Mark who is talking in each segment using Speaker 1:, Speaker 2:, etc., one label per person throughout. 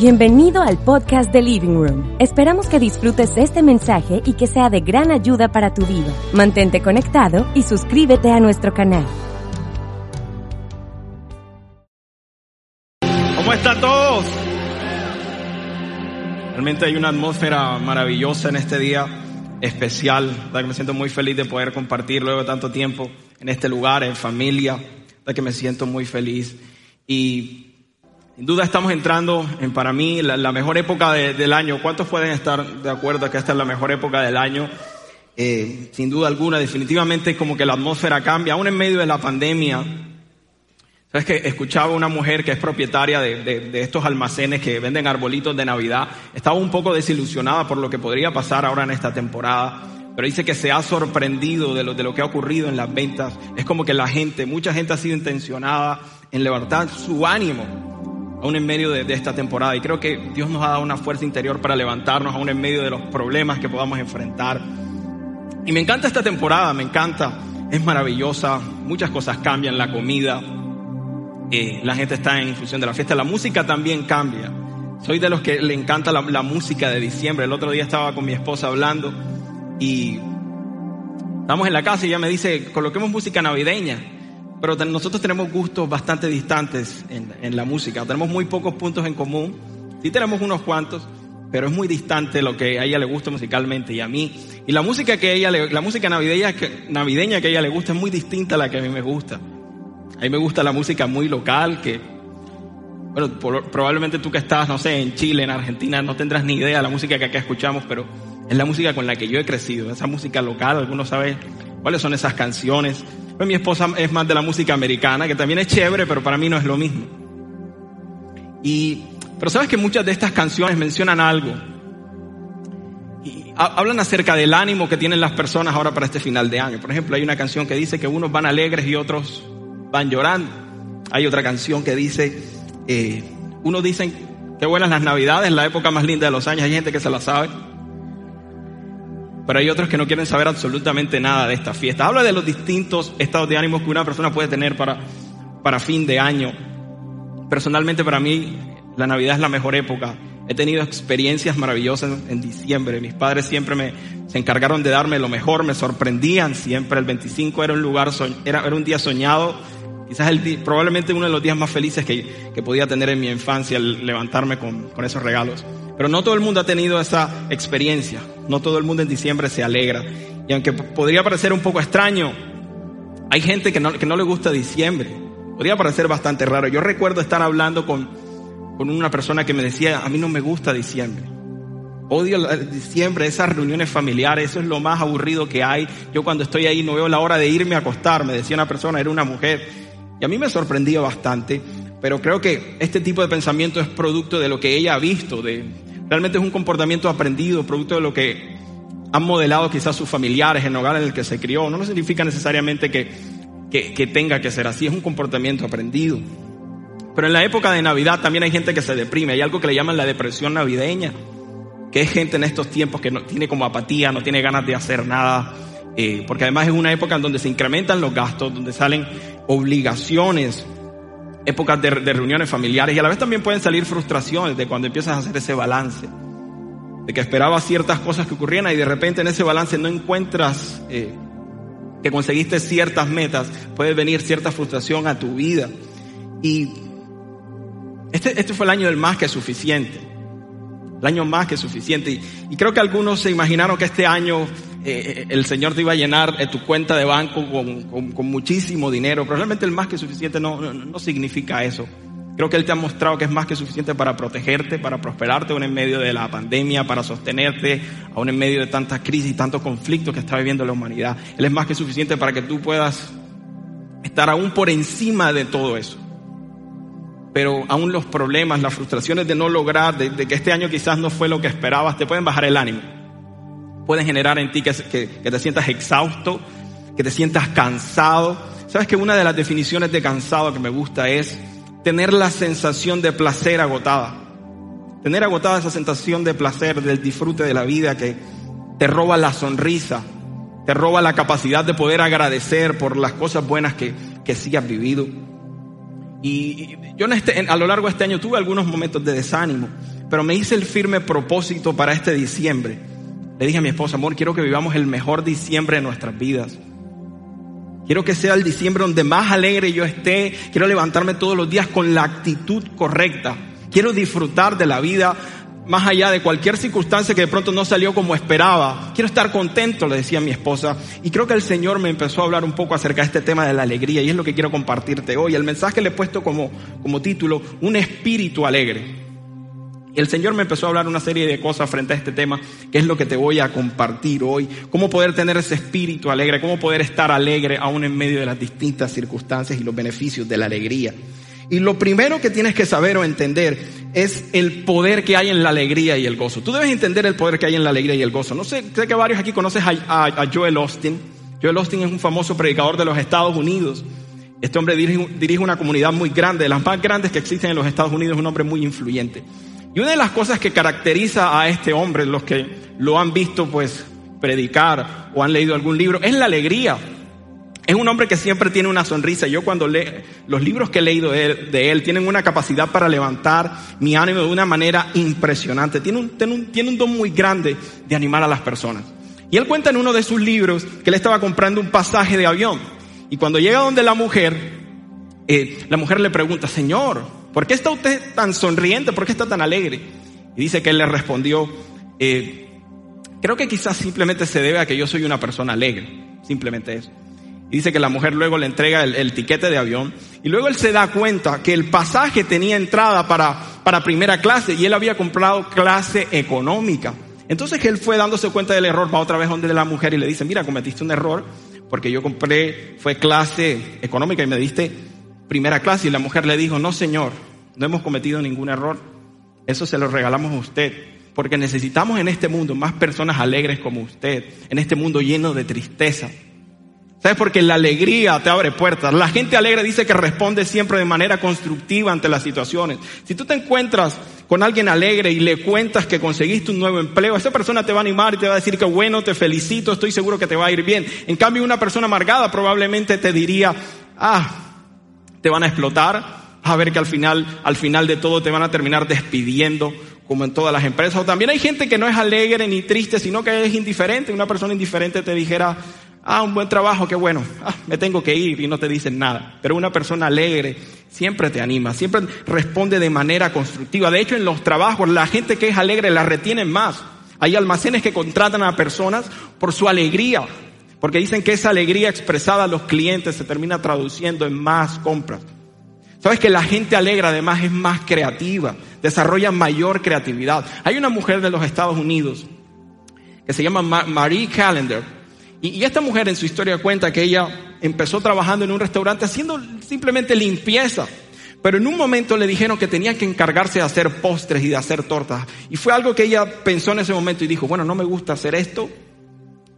Speaker 1: Bienvenido al podcast de Living Room. Esperamos que disfrutes este mensaje y que sea de gran ayuda para tu vida. Mantente conectado y suscríbete a nuestro canal.
Speaker 2: ¿Cómo están todos? Realmente hay una atmósfera maravillosa en este día especial, me siento muy feliz de poder compartir luego tanto tiempo en este lugar, en familia, me siento muy feliz. Y sin duda estamos entrando en, para mí, la, mejor época del año. ¿Cuántos pueden estar de acuerdo que esta es la mejor época del año? Eh, sin duda alguna, definitivamente como que la atmósfera cambia, aún en medio de la pandemia. Sabes que escuchaba una mujer que es propietaria de, estos almacenes que venden arbolitos de Navidad. Estaba un poco desilusionada por lo que podría pasar ahora en esta temporada. Pero dice que se ha sorprendido de lo, de lo que ha ocurrido en las ventas. Es como que la gente, mucha gente ha sido intencionada en levantar su ánimo aún en medio de, esta temporada. Y creo que Dios nos ha dado una fuerza interior para levantarnos aún en medio de los problemas que podamos enfrentar. Y me encanta esta temporada, me encanta, es maravillosa, muchas cosas cambian, la comida, eh, la gente está en función de la fiesta, la música también cambia. Soy de los que le encanta la, la música de diciembre. El otro día estaba con mi esposa hablando y estamos en la casa y ella me dice, coloquemos música navideña. Pero nosotros tenemos gustos bastante distantes en, la música. Tenemos muy pocos puntos en común. Sí tenemos unos cuantos, pero es muy distante lo que a ella le gusta musicalmente y a mí. Y la música que ella la música navideña que, navideña que ella le gusta es muy distinta a la que a mí me gusta. A mí me gusta la música muy local que, bueno, probablemente tú que estás, no sé, en Chile, en Argentina, no tendrás ni idea de la música que acá escuchamos, pero es la música con la que yo he crecido, esa música local, algunos saben cuáles son esas canciones. Pues mi esposa es más de la música americana, que también es chévere, pero para mí no es lo mismo. Y, pero sabes que muchas de estas canciones mencionan algo. Y hablan acerca del ánimo que tienen las personas ahora para este final de año. Por ejemplo, hay una canción que dice que unos van alegres y otros van llorando. Hay otra canción que dice, eh, unos dicen que buenas las navidades, la época más linda de los años. Hay gente que se la sabe pero hay otros que no quieren saber absolutamente nada de esta fiesta. Habla de los distintos estados de ánimo que una persona puede tener para, para fin de año. Personalmente para mí la Navidad es la mejor época. He tenido experiencias maravillosas en diciembre. Mis padres siempre me se encargaron de darme lo mejor, me sorprendían siempre. El 25 era un lugar, era, era un día soñado. Quizás el, probablemente uno de los días más felices que, que podía tener en mi infancia, el levantarme con, con esos regalos. Pero no todo el mundo ha tenido esa experiencia. No todo el mundo en diciembre se alegra. Y aunque podría parecer un poco extraño, hay gente que no, que no le gusta diciembre. Podría parecer bastante raro. Yo recuerdo estar hablando con, con una persona que me decía, a mí no me gusta diciembre. Odio diciembre, esas reuniones familiares, eso es lo más aburrido que hay. Yo cuando estoy ahí no veo la hora de irme a acostar, me decía una persona, era una mujer. Y a mí me sorprendía bastante, pero creo que este tipo de pensamiento es producto de lo que ella ha visto, de, Realmente es un comportamiento aprendido, producto de lo que han modelado quizás sus familiares en el hogar en el que se crió. No significa necesariamente que, que, tenga que ser así, es un comportamiento aprendido. Pero en la época de Navidad también hay gente que se deprime, hay algo que le llaman la depresión navideña, que es gente en estos tiempos que no tiene como apatía, no tiene ganas de hacer nada, eh, porque además es una época en donde se incrementan los gastos, donde salen obligaciones, épocas de, reuniones familiares y a la vez también pueden salir frustraciones de cuando empiezas a hacer ese balance. De que esperabas ciertas cosas que ocurrieran y de repente en ese balance no encuentras eh, que conseguiste ciertas metas, puede venir cierta frustración a tu vida. Y este, este fue el año del más que suficiente. El año más que suficiente. Y, y creo que algunos se imaginaron que este año eh, el Señor te iba a llenar eh, tu cuenta de banco con, muchísimo dinero, pero realmente el más que suficiente no, no, significa eso. Creo que Él te ha mostrado que es más que suficiente para protegerte, para prosperarte aún en medio de la pandemia, para sostenerte aún en medio de tantas crisis y tantos conflictos que está viviendo la humanidad. Él es más que suficiente para que tú puedas estar aún por encima de todo eso. Pero aún los problemas, las frustraciones de no lograr, de que este año quizás no fue lo que esperabas, te pueden bajar el ánimo pueden generar en ti que, te sientas exhausto, que te sientas cansado. Sabes que una de las definiciones de cansado que me gusta es tener la sensación de placer agotada. Tener agotada esa sensación de placer, del disfrute de la vida que te roba la sonrisa, te roba la capacidad de poder agradecer por las cosas buenas que, que sí has vivido. Y yo este, a lo largo de este año tuve algunos momentos de desánimo, pero me hice el firme propósito para este diciembre. Le dije a mi esposa, amor, quiero que vivamos el mejor diciembre de nuestras vidas. Quiero que sea el diciembre donde más alegre yo esté. Quiero levantarme todos los días con la actitud correcta. Quiero disfrutar de la vida más allá de cualquier circunstancia que de pronto no salió como esperaba. Quiero estar contento, le decía mi esposa. Y creo que el Señor me empezó a hablar un poco acerca de este tema de la alegría y es lo que quiero compartirte hoy. El mensaje le he puesto como, como título, un espíritu alegre. El Señor me empezó a hablar una serie de cosas frente a este tema, que es lo que te voy a compartir hoy. Cómo poder tener ese espíritu alegre, cómo poder estar alegre aún en medio de las distintas circunstancias y los beneficios de la alegría. Y lo primero que tienes que saber o entender es el poder que hay en la alegría y el gozo. Tú debes entender el poder que hay en la alegría y el gozo. No sé, sé que varios aquí conoces a, Joel Austin. Joel Austin es un famoso predicador de los Estados Unidos. Este hombre dirige, dirige una comunidad muy grande, de las más grandes que existen en los Estados Unidos, un hombre muy influyente. Y una de las cosas que caracteriza a este hombre, los que lo han visto pues predicar o han leído algún libro, es la alegría. Es un hombre que siempre tiene una sonrisa. Yo cuando leo los libros que he leído de él, tienen una capacidad para levantar mi ánimo de una manera impresionante. Tiene un, tiene un, don muy grande de animar a las personas. Y él cuenta en uno de sus libros que él estaba comprando un pasaje de avión. Y cuando llega donde la mujer, eh, la mujer le pregunta, Señor, ¿por qué está usted tan sonriente? ¿Por qué está tan alegre? Y dice que él le respondió, eh, creo que quizás simplemente se debe a que yo soy una persona alegre. Simplemente eso. Dice que la mujer luego le entrega el, tiquete de avión y luego él se da cuenta que el pasaje tenía entrada para, para primera clase y él había comprado clase económica. Entonces él fue dándose cuenta del error, va otra vez donde la mujer y le dice, mira, cometiste un error porque yo compré, fue clase económica y me diste primera clase y la mujer le dijo, no señor, no hemos cometido ningún error, eso se lo regalamos a usted porque necesitamos en este mundo más personas alegres como usted, en este mundo lleno de tristeza. ¿Sabes? Porque la alegría te abre puertas. La gente alegre dice que responde siempre de manera constructiva ante las situaciones. Si tú te encuentras con alguien alegre y le cuentas que conseguiste un nuevo empleo, esa persona te va a animar y te va a decir que bueno, te felicito, estoy seguro que te va a ir bien. En cambio, una persona amargada probablemente te diría, ah, te van a explotar, a ver que al final, al final de todo te van a terminar despidiendo, como en todas las empresas. O también hay gente que no es alegre ni triste, sino que es indiferente. Una persona indiferente te dijera, ah, un buen trabajo, qué bueno, ah, me tengo que ir y no te dicen nada. Pero una persona alegre siempre te anima, siempre responde de manera constructiva. De hecho, en los trabajos, la gente que es alegre la retienen más. Hay almacenes que contratan a personas por su alegría, porque dicen que esa alegría expresada a los clientes se termina traduciendo en más compras. Sabes que la gente alegre además es más creativa, desarrolla mayor creatividad. Hay una mujer de los Estados Unidos que se llama Marie Callender y, esta mujer en su historia cuenta que ella empezó trabajando en un restaurante haciendo simplemente limpieza. Pero en un momento le dijeron que tenía que encargarse de hacer postres y de hacer tortas. Y fue algo que ella pensó en ese momento y dijo, bueno, no me gusta hacer esto,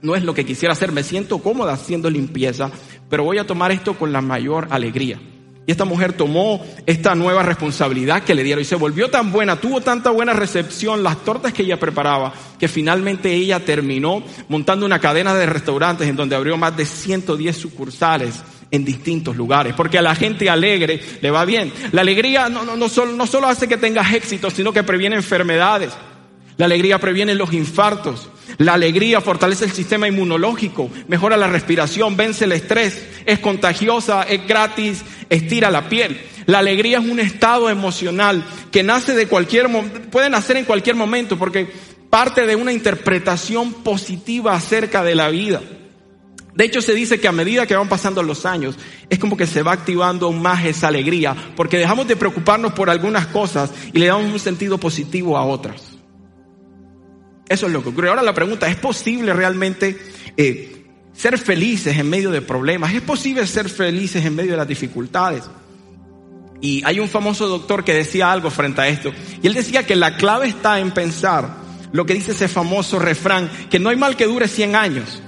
Speaker 2: no es lo que quisiera hacer, me siento cómoda haciendo limpieza, pero voy a tomar esto con la mayor alegría. Y esta mujer tomó esta nueva responsabilidad que le dieron y se volvió tan buena, tuvo tanta buena recepción las tortas que ella preparaba, que finalmente ella terminó montando una cadena de restaurantes en donde abrió más de 110 sucursales en distintos lugares, porque a la gente alegre le va bien. La alegría no, no, no, solo, no solo hace que tengas éxito, sino que previene enfermedades. La alegría previene los infartos. La alegría fortalece el sistema inmunológico, mejora la respiración, vence el estrés, es contagiosa, es gratis, estira la piel. La alegría es un estado emocional que nace de cualquier, puede nacer en cualquier momento porque parte de una interpretación positiva acerca de la vida. De hecho, se dice que a medida que van pasando los años, es como que se va activando más esa alegría, porque dejamos de preocuparnos por algunas cosas y le damos un sentido positivo a otras. Eso es lo que ocurre. Ahora la pregunta, ¿es posible realmente eh, ser felices en medio de problemas. Es posible ser felices en medio de las dificultades. Y hay un famoso doctor que decía algo frente a esto. Y él decía que la clave está en pensar lo que dice ese famoso refrán, que no hay mal que dure 100 años.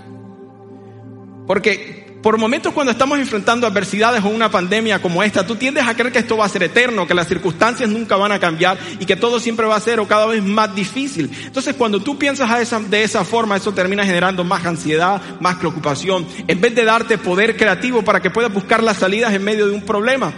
Speaker 2: Porque por momentos cuando estamos enfrentando adversidades o una pandemia como esta, tú tiendes a creer que esto va a ser eterno, que las circunstancias nunca van a cambiar y que todo siempre va a ser o cada vez más difícil. Entonces cuando tú piensas de esa forma, eso termina generando más ansiedad, más preocupación, en vez de darte poder creativo para que puedas buscar las salidas en medio de un problema.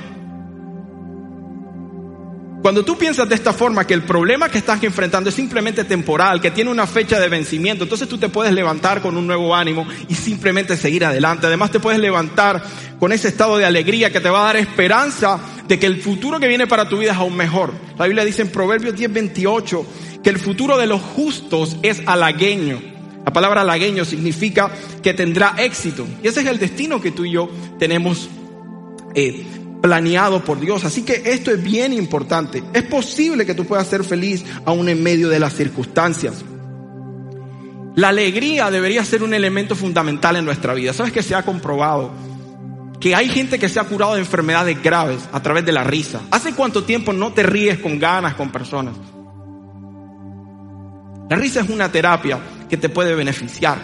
Speaker 2: Cuando tú piensas de esta forma que el problema que estás enfrentando es simplemente temporal, que tiene una fecha de vencimiento, entonces tú te puedes levantar con un nuevo ánimo y simplemente seguir adelante. Además te puedes levantar con ese estado de alegría que te va a dar esperanza de que el futuro que viene para tu vida es aún mejor. La Biblia dice en Proverbios 10:28 que el futuro de los justos es halagueño. La palabra halagueño significa que tendrá éxito. Y ese es el destino que tú y yo tenemos eh, planeado por Dios. Así que esto es bien importante. Es posible que tú puedas ser feliz aún en medio de las circunstancias. La alegría debería ser un elemento fundamental en nuestra vida. ¿Sabes que se ha comprobado? Que hay gente que se ha curado de enfermedades graves a través de la risa. ¿Hace cuánto tiempo no te ríes con ganas con personas? La risa es una terapia que te puede beneficiar.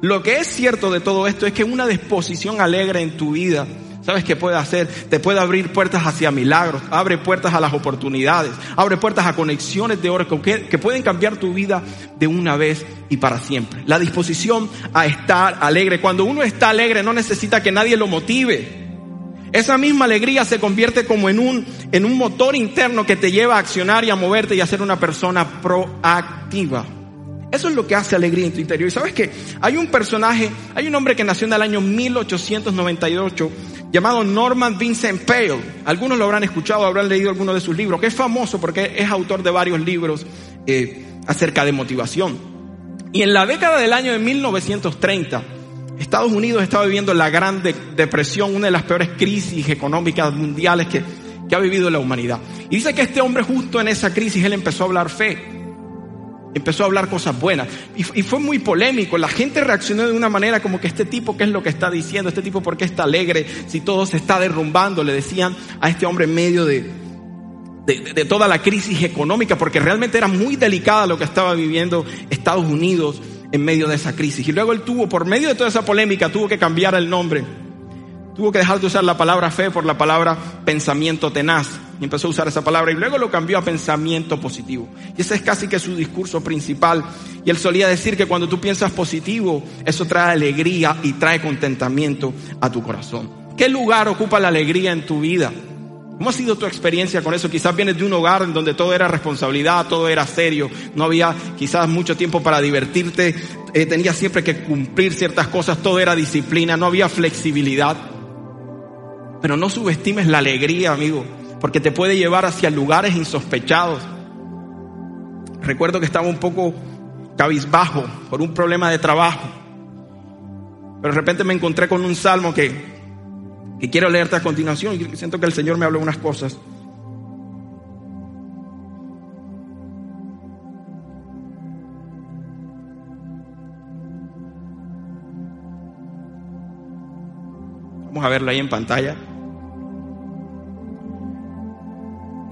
Speaker 2: Lo que es cierto de todo esto es que una disposición alegre en tu vida ¿Sabes qué puede hacer? Te puede abrir puertas hacia milagros, abre puertas a las oportunidades, abre puertas a conexiones de oro que, pueden cambiar tu vida de una vez y para siempre. La disposición a estar alegre. Cuando uno está alegre no necesita que nadie lo motive. Esa misma alegría se convierte como en un, en un motor interno que te lleva a accionar y a moverte y a ser una persona proactiva. Eso es lo que hace alegría en tu interior. Y sabes que hay un personaje, hay un hombre que nació en el año 1898 llamado Norman Vincent Peale. Algunos lo habrán escuchado, habrán leído algunos de sus libros, que es famoso porque es autor de varios libros eh, acerca de motivación. Y en la década del año de 1930, Estados Unidos estaba viviendo la Gran Depresión, una de las peores crisis económicas mundiales que, que ha vivido la humanidad. Y dice que este hombre justo en esa crisis, él empezó a hablar fe empezó a hablar cosas buenas. Y, fue muy polémico. La gente reaccionó de una manera como que este tipo, ¿qué es lo que está diciendo? Este tipo, ¿por qué está alegre? Si todo se está derrumbando, le decían a este hombre en medio de, de, toda la crisis económica, porque realmente era muy delicada lo que estaba viviendo Estados Unidos en medio de esa crisis. Y luego él tuvo, por medio de toda esa polémica, tuvo que cambiar el nombre Tuvo que dejar de usar la palabra fe por la palabra pensamiento tenaz. Y empezó a usar esa palabra y luego lo cambió a pensamiento positivo. Y ese es casi que su discurso principal. Y él solía decir que cuando tú piensas positivo, eso trae alegría y trae contentamiento a tu corazón. ¿Qué lugar ocupa la alegría en tu vida? ¿Cómo ha sido tu experiencia con eso? Quizás vienes de un hogar en donde todo era responsabilidad, todo era serio, no había quizás mucho tiempo para divertirte, eh, tenías siempre que cumplir ciertas cosas, todo era disciplina, no había flexibilidad. Pero no subestimes la alegría, amigo, porque te puede llevar hacia lugares insospechados. Recuerdo que estaba un poco cabizbajo por un problema de trabajo. Pero de repente me encontré con un salmo que, que quiero leerte a continuación y siento que el Señor me habló unas cosas. Vamos a verlo ahí en pantalla.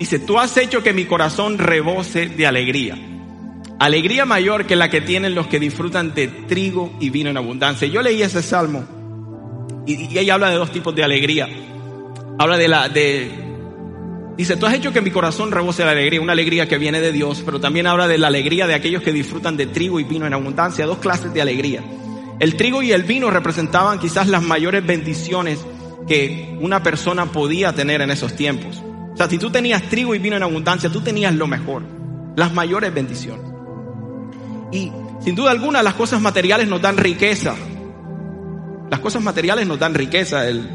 Speaker 2: Dice, tú has hecho que mi corazón rebose de alegría. Alegría mayor que la que tienen los que disfrutan de trigo y vino en abundancia. Yo leí ese salmo y, ella habla de dos tipos de alegría. Habla de la, de, dice, tú has hecho que mi corazón rebose de alegría, una alegría que viene de Dios, pero también habla de la alegría de aquellos que disfrutan de trigo y vino en abundancia, dos clases de alegría. El trigo y el vino representaban quizás las mayores bendiciones que una persona podía tener en esos tiempos. O sea, si tú tenías trigo y vino en abundancia, tú tenías lo mejor, las mayores bendiciones. Y sin duda alguna las cosas materiales nos dan riqueza. Las cosas materiales nos dan riqueza. El,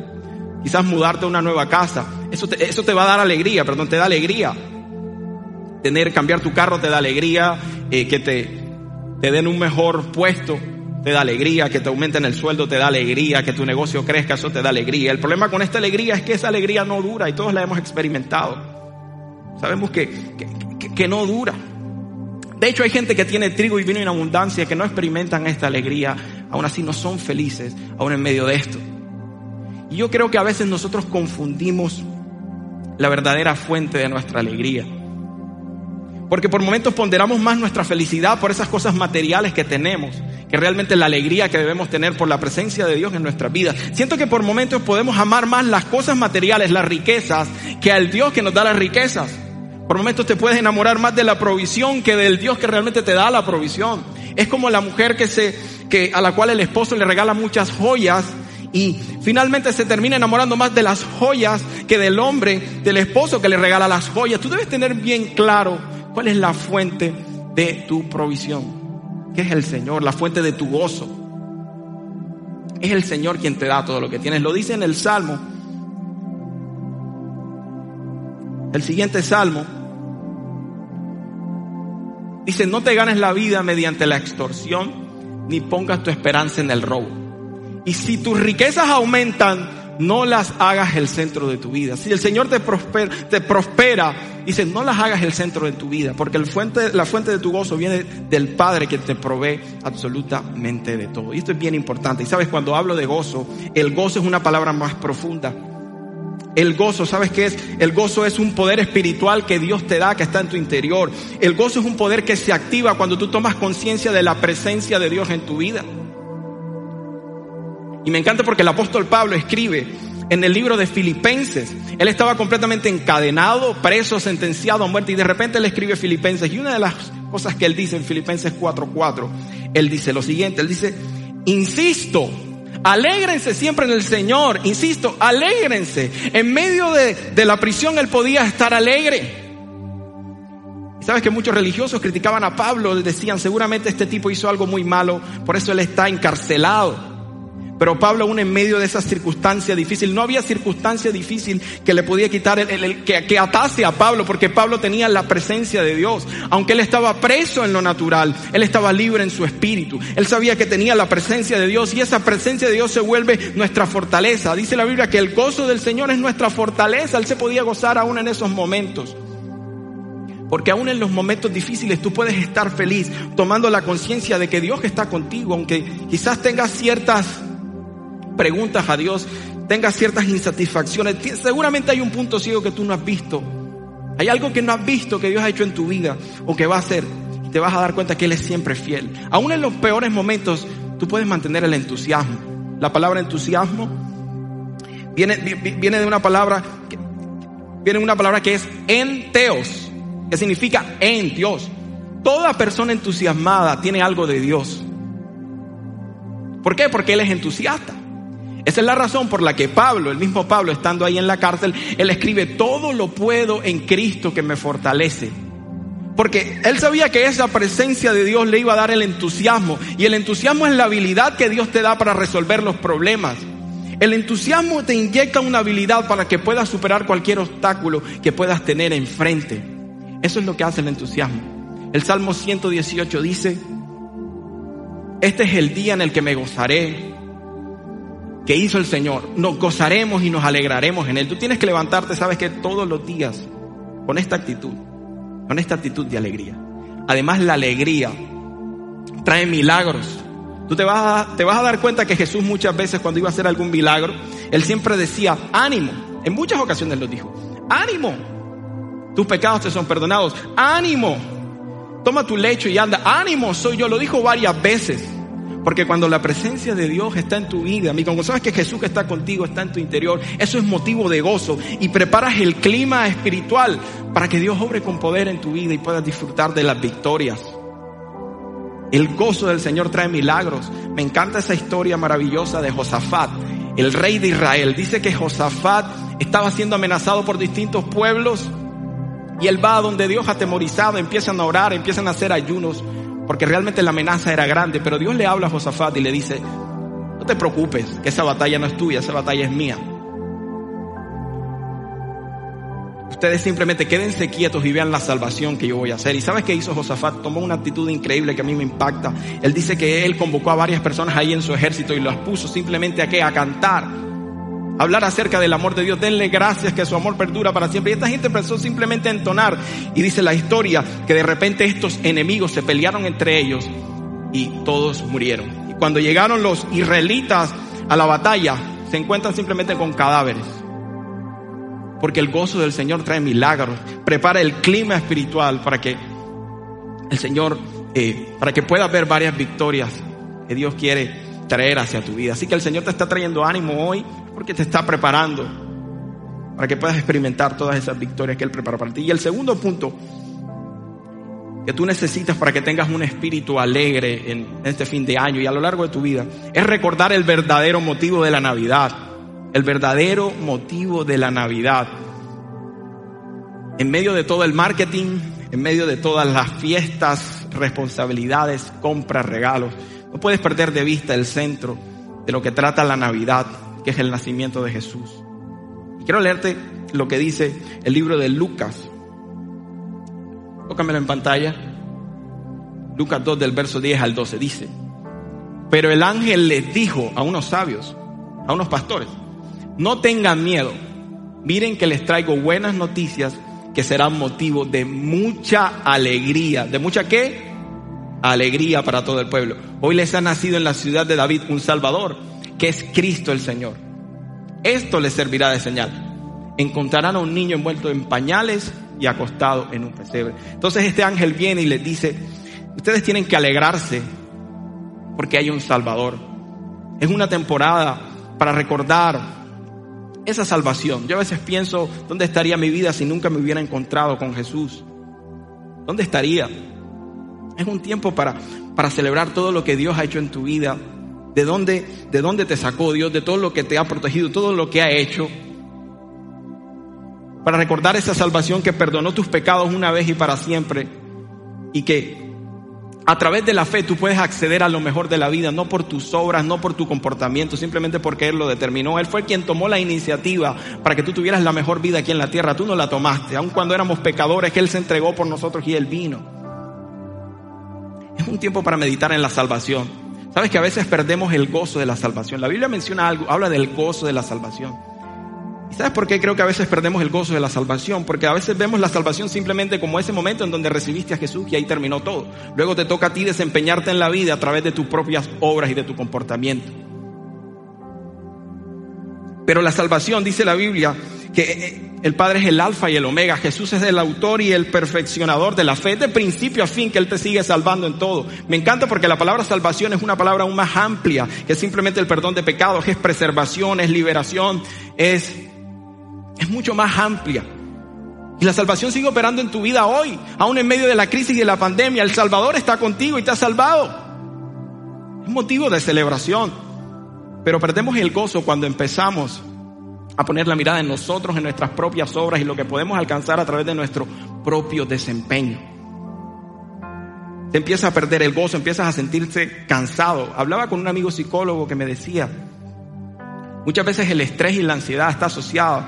Speaker 2: quizás mudarte a una nueva casa. Eso te, eso te va a dar alegría, perdón, te da alegría. Tener, cambiar tu carro te da alegría. Eh, que te, te den un mejor puesto te da alegría, que te aumenten el sueldo te da alegría, que tu negocio crezca, eso te da alegría. El problema con esta alegría es que esa alegría no dura y todos la hemos experimentado. Sabemos que, que, no dura. De hecho, hay gente que tiene trigo y vino en abundancia que no experimentan esta alegría, aún así no son felices, aún en medio de esto. Y yo creo que a veces nosotros confundimos la verdadera fuente de nuestra alegría. Porque por momentos ponderamos más nuestra felicidad por esas cosas materiales que tenemos que realmente la alegría que debemos tener por la presencia de Dios en nuestra vida. Siento que por momentos podemos amar más las cosas materiales, las riquezas, que al Dios que nos da las riquezas. Por momentos te puedes enamorar más de la provisión que del Dios que realmente te da la provisión. Es como la mujer que se, que, a la cual el esposo le regala muchas joyas Y finalmente se termina enamorando más de las joyas que del hombre, del esposo que le regala las joyas. Tú debes tener bien claro cuál es la fuente de tu provisión, que es el Señor, la fuente de tu gozo. Es el Señor quien te da todo lo que tienes. Lo dice en el Salmo. El siguiente Salmo dice, no te ganes la vida mediante la extorsión, ni pongas tu esperanza en el robo. Y si tus riquezas aumentan, no las hagas el centro de tu vida. Si el Señor te prospera, te prospera, dice, no las hagas el centro de tu vida, porque el fuente, la fuente de tu gozo viene del Padre que te provee absolutamente de todo. Y esto es bien importante. Y sabes, cuando hablo de gozo, el gozo es una palabra más profunda. El gozo, ¿sabes qué es? El gozo es un poder espiritual que Dios te da, que está en tu interior. El gozo es un poder que se activa cuando tú tomas conciencia de la presencia de Dios en tu vida. Y me encanta porque el apóstol Pablo escribe en el libro de Filipenses. Él estaba completamente encadenado, preso, sentenciado a muerte y de repente él escribe Filipenses. Y una de las cosas que él dice en Filipenses 4:4, él dice lo siguiente, él dice, insisto, Alégrense siempre en el Señor, insisto, alégrense. En medio de, de la prisión él podía estar alegre. Sabes que muchos religiosos criticaban a Pablo, decían seguramente este tipo hizo algo muy malo, por eso él está encarcelado. Pero Pablo aún en medio de esa circunstancia difícil, no había circunstancia difícil que le podía quitar, el, que, que atase a Pablo, porque Pablo tenía la presencia de Dios. Aunque él estaba preso en lo natural, él estaba libre en su espíritu. Él sabía que tenía la presencia de Dios y esa presencia de Dios se vuelve nuestra fortaleza. Dice la Biblia que el gozo del Señor es nuestra fortaleza. Él se podía gozar aún en esos momentos. Porque aún en los momentos difíciles tú puedes estar feliz tomando la conciencia de que Dios está contigo, aunque quizás tengas ciertas preguntas a Dios, tengas ciertas insatisfacciones, seguramente hay un punto ciego que tú no has visto. Hay algo que no has visto que Dios ha hecho en tu vida o que va a hacer. Te vas a dar cuenta que Él es siempre fiel. Aún en los peores momentos, tú puedes mantener el entusiasmo. La palabra entusiasmo viene, viene de una palabra, viene de una palabra que es enteos, que significa en Dios. Toda persona entusiasmada tiene algo de Dios. ¿Por qué? Porque Él es entusiasta. Esa es la razón por la que Pablo, el mismo Pablo estando ahí en la cárcel, él escribe, todo lo puedo en Cristo que me fortalece. Porque él sabía que esa presencia de Dios le iba a dar el entusiasmo. Y el entusiasmo es la habilidad que Dios te da para resolver los problemas. El entusiasmo te inyecta una habilidad para que puedas superar cualquier obstáculo que puedas tener enfrente. Eso es lo que hace el entusiasmo. El Salmo 118 dice, este es el día en el que me gozaré que hizo el Señor. Nos gozaremos y nos alegraremos en Él. Tú tienes que levantarte, sabes que todos los días, con esta actitud, con esta actitud de alegría. Además, la alegría trae milagros. Tú te vas, a, te vas a dar cuenta que Jesús muchas veces cuando iba a hacer algún milagro, Él siempre decía, ánimo. En muchas ocasiones lo dijo, ánimo. Tus pecados te son perdonados. Ánimo. Toma tu lecho y anda. Ánimo, soy yo. Lo dijo varias veces. Porque cuando la presencia de Dios está en tu vida, amigo, cuando sabes que Jesús que está contigo está en tu interior, eso es motivo de gozo y preparas el clima espiritual para que Dios obre con poder en tu vida y puedas disfrutar de las victorias. El gozo del Señor trae milagros. Me encanta esa historia maravillosa de Josafat, el rey de Israel. Dice que Josafat estaba siendo amenazado por distintos pueblos y él va a donde Dios atemorizado, empiezan a orar, empiezan a hacer ayunos porque realmente la amenaza era grande, pero Dios le habla a Josafat y le dice, no te preocupes, que esa batalla no es tuya, esa batalla es mía. Ustedes simplemente quédense quietos y vean la salvación que yo voy a hacer. ¿Y sabes qué hizo Josafat? Tomó una actitud increíble que a mí me impacta. Él dice que él convocó a varias personas ahí en su ejército y las puso simplemente a qué? A cantar hablar acerca del amor de Dios. Denle gracias que su amor perdura para siempre. Y esta gente empezó simplemente a entonar. Y dice la historia que de repente estos enemigos se pelearon entre ellos y todos murieron. Y cuando llegaron los israelitas a la batalla, se encuentran simplemente con cadáveres. Porque el gozo del Señor trae milagros, prepara el clima espiritual para que el Señor, eh, para que pueda ver varias victorias que Dios quiere traer hacia tu vida. Así que el Señor te está trayendo ánimo hoy porque te está preparando para que puedas experimentar todas esas victorias que Él prepara para ti. Y el segundo punto que tú necesitas para que tengas un espíritu alegre en este fin de año y a lo largo de tu vida, es recordar el verdadero motivo de la Navidad. El verdadero motivo de la Navidad. En medio de todo el marketing, en medio de todas las fiestas, responsabilidades, compras, regalos, no puedes perder de vista el centro de lo que trata la Navidad, que es el nacimiento de Jesús. Y quiero leerte lo que dice el libro de Lucas, Tócamelo en pantalla. Lucas 2 del verso 10 al 12 dice, pero el ángel les dijo a unos sabios, a unos pastores, no tengan miedo, miren que les traigo buenas noticias que serán motivo de mucha alegría. ¿De mucha qué? Alegría para todo el pueblo. Hoy les ha nacido en la ciudad de David un Salvador, que es Cristo el Señor. Esto les servirá de señal. Encontrarán a un niño envuelto en pañales y acostado en un pesebre. Entonces este ángel viene y les dice, ustedes tienen que alegrarse porque hay un Salvador. Es una temporada para recordar esa salvación. Yo a veces pienso, ¿dónde estaría mi vida si nunca me hubiera encontrado con Jesús? ¿Dónde estaría? Es un tiempo para, para celebrar todo lo que Dios ha hecho en tu vida, de dónde, de dónde te sacó Dios, de todo lo que te ha protegido, todo lo que ha hecho para recordar esa salvación que perdonó tus pecados una vez y para siempre y que a través de la fe tú puedes acceder a lo mejor de la vida, no por tus obras, no por tu comportamiento, simplemente porque Él lo determinó. Él fue quien tomó la iniciativa para que tú tuvieras la mejor vida aquí en la tierra. Tú no la tomaste, aun cuando éramos pecadores, Él se entregó por nosotros y Él vino. Es un tiempo para meditar en la salvación. Sabes que a veces perdemos el gozo de la salvación. La Biblia menciona algo, habla del gozo de la salvación. ¿Y sabes por qué creo que a veces perdemos el gozo de la salvación? Porque a veces vemos la salvación simplemente como ese momento en donde recibiste a Jesús y ahí terminó todo. Luego te toca a ti desempeñarte en la vida a través de tus propias obras y de tu comportamiento. Pero la salvación, dice la Biblia, que eh, el Padre es el alfa y el omega. Jesús es el autor y el perfeccionador de la fe. De principio a fin que Él te sigue salvando en todo. Me encanta porque la palabra salvación es una palabra aún más amplia que simplemente el perdón de pecados. Es preservación, es liberación, es es mucho más amplia. Y la salvación sigue operando en tu vida hoy, aún en medio de la crisis y de la pandemia. El Salvador está contigo y te ha salvado. Es motivo de celebración. Pero perdemos el gozo cuando empezamos a poner la mirada en nosotros, en nuestras propias obras y lo que podemos alcanzar a través de nuestro propio desempeño. Te empieza a perder el gozo, empiezas a sentirse cansado. Hablaba con un amigo psicólogo que me decía, muchas veces el estrés y la ansiedad está asociado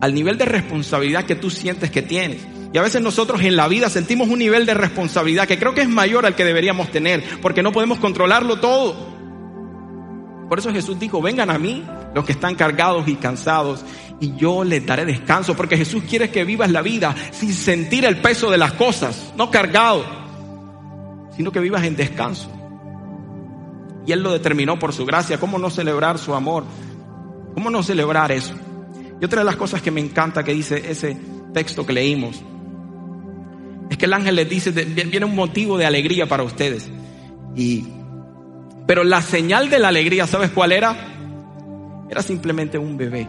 Speaker 2: al nivel de responsabilidad que tú sientes que tienes. Y a veces nosotros en la vida sentimos un nivel de responsabilidad que creo que es mayor al que deberíamos tener, porque no podemos controlarlo todo. Por eso Jesús dijo, vengan a mí los que están cargados y cansados, y yo les daré descanso, porque Jesús quiere que vivas la vida sin sentir el peso de las cosas, no cargado, sino que vivas en descanso. Y Él lo determinó por su gracia. ¿Cómo no celebrar su amor? ¿Cómo no celebrar eso? Y otra de las cosas que me encanta que dice ese texto que leímos es que el ángel les dice, viene un motivo de alegría para ustedes. Y, pero la señal de la alegría, ¿sabes cuál era? Era simplemente un bebé.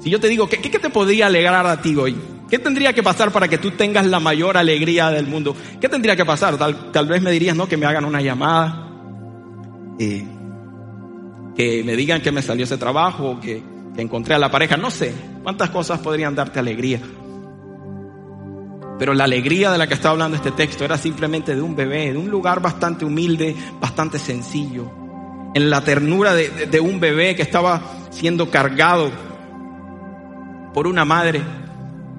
Speaker 2: Si yo te digo, ¿qué, qué te podría alegrar a ti hoy? ¿Qué tendría que pasar para que tú tengas la mayor alegría del mundo? ¿Qué tendría que pasar? Tal, tal vez me dirías, no, que me hagan una llamada, que me digan que me salió ese trabajo, que, que encontré a la pareja, no sé cuántas cosas podrían darte alegría. Pero la alegría de la que está hablando este texto era simplemente de un bebé, de un lugar bastante humilde, bastante sencillo. En la ternura de, un bebé que estaba siendo cargado por una madre.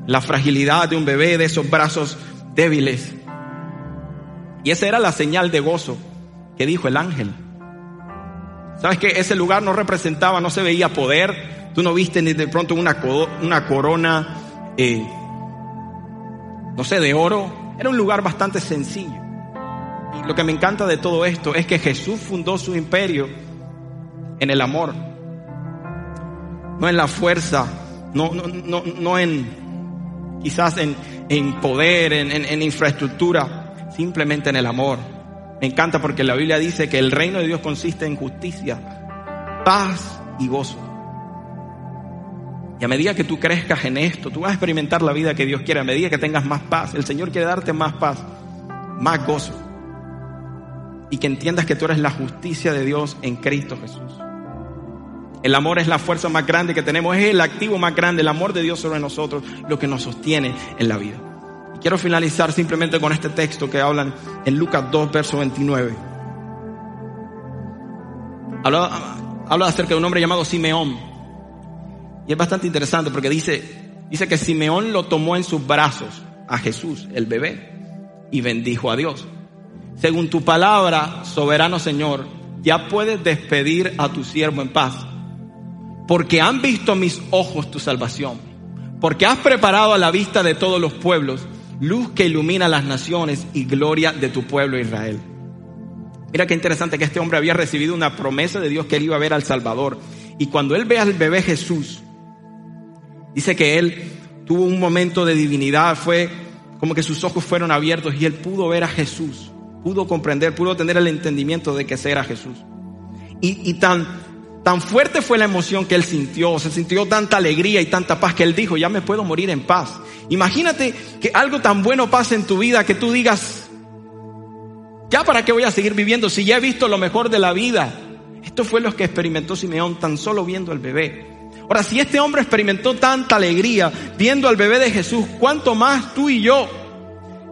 Speaker 2: La fragilidad de un bebé, de esos brazos débiles. Y esa era la señal de gozo que dijo el ángel. ¿Sabes que Ese lugar no representaba, no se veía poder, Tú no viste ni de pronto una, una corona, eh, no sé, de oro. Era un lugar bastante sencillo. Lo que me encanta de todo esto es que Jesús fundó su imperio en el amor, no en la fuerza, no, no, no, no en quizás en, en poder, en, en, en infraestructura, simplemente en el amor. Me encanta porque la Biblia dice que el reino de Dios consiste en justicia, paz y gozo. Y a medida que tú crezcas en esto, tú vas a experimentar la vida que Dios quiere. A medida que tengas más paz, el Señor quiere darte más paz, más gozo. Y que entiendas que tú eres la justicia de Dios en Cristo Jesús. El amor es la fuerza más grande que tenemos, es el activo más grande, el amor de Dios sobre nosotros, lo que nos sostiene en la vida. Y quiero finalizar simplemente con este texto que hablan en Lucas 2, verso 29. Habla, acerca de un hombre llamado Simeón. Y es bastante interesante porque dice, dice que Simeón lo tomó en sus brazos a Jesús, el bebé, y bendijo a Dios. Según tu palabra, soberano Señor, ya puedes despedir a tu siervo en paz porque han visto mis ojos tu salvación, porque has preparado a la vista de todos los pueblos luz que ilumina las naciones y gloria de tu pueblo Israel. Mira qué interesante que este hombre había recibido una promesa de Dios que él iba a ver al Salvador. Y cuando él ve al bebé Jesús, dice que él tuvo un momento de divinidad, fue como que sus ojos fueron abiertos y él pudo ver a Jesús, pudo comprender, pudo tener el entendimiento de que ese era Jesús. Y, y tan Tan fuerte fue la emoción que él sintió, se sintió tanta alegría y tanta paz que él dijo, ya me puedo morir en paz. Imagínate que algo tan bueno pase en tu vida que tú digas, ya para qué voy a seguir viviendo si ya he visto lo mejor de la vida. Esto fue lo que experimentó Simeón tan solo viendo al bebé. Ahora, si este hombre experimentó tanta alegría viendo al bebé de Jesús, ¿cuánto más tú y yo?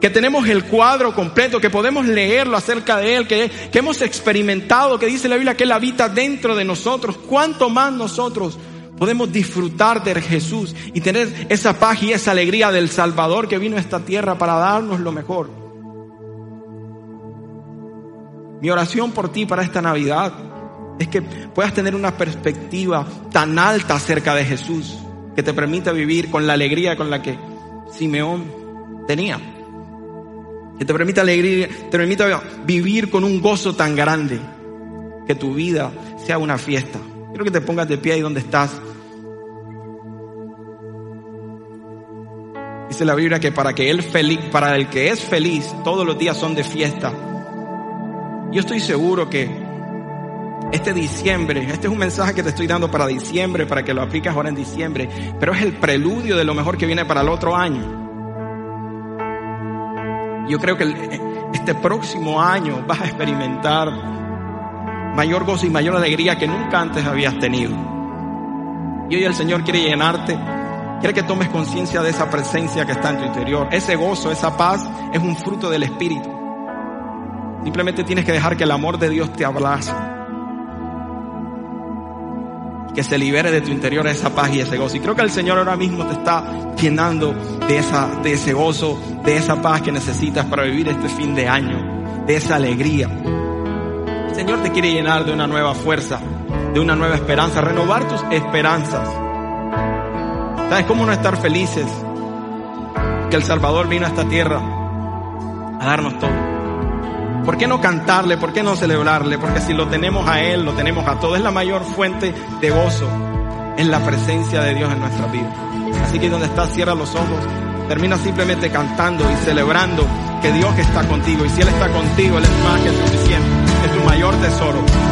Speaker 2: Que tenemos el cuadro completo, que podemos leerlo acerca de Él, que, que hemos experimentado, que dice la Biblia que Él habita dentro de nosotros, cuánto más nosotros podemos disfrutar de Jesús y tener esa paz y esa alegría del Salvador que vino a esta tierra para darnos lo mejor. Mi oración por ti para esta Navidad es que puedas tener una perspectiva tan alta acerca de Jesús que te permita vivir con la alegría con la que Simeón tenía que te permita alegría, te permita vivir con un gozo tan grande, que tu vida sea una fiesta. Quiero que te pongas de pie ahí donde estás. Dice la Biblia que para que él feliz, para el que es feliz, todos los días son de fiesta. Yo estoy seguro que este diciembre, este es un mensaje que te estoy dando para diciembre, para que lo apliques ahora en diciembre, pero es el preludio de lo mejor que viene para el otro año. Yo creo que este próximo año vas a experimentar mayor gozo y mayor alegría que nunca antes habías tenido. Y hoy el Señor quiere llenarte, quiere que tomes conciencia de esa presencia que está en tu interior. Ese gozo, esa paz es un fruto del Espíritu. Simplemente tienes que dejar que el amor de Dios te abrace que se libere de tu interior esa paz y ese gozo. Y creo que el Señor ahora mismo te está llenando de, esa, de ese gozo, de esa paz que necesitas para vivir este fin de año, de esa alegría. El Señor te quiere llenar de una nueva fuerza, de una nueva esperanza, renovar tus esperanzas. ¿Sabes cómo no estar felices? Que el Salvador vino a esta tierra a darnos todo. ¿Por qué no cantarle? ¿Por qué no celebrarle? Porque si lo tenemos a Él, lo tenemos a todo. Es la mayor fuente de gozo. Es la presencia de Dios en nuestra vida. Así que donde estás, cierra los ojos. Termina simplemente cantando y celebrando que Dios está contigo. Y si Él está contigo, Él es más que suficiente. Es tu mayor tesoro.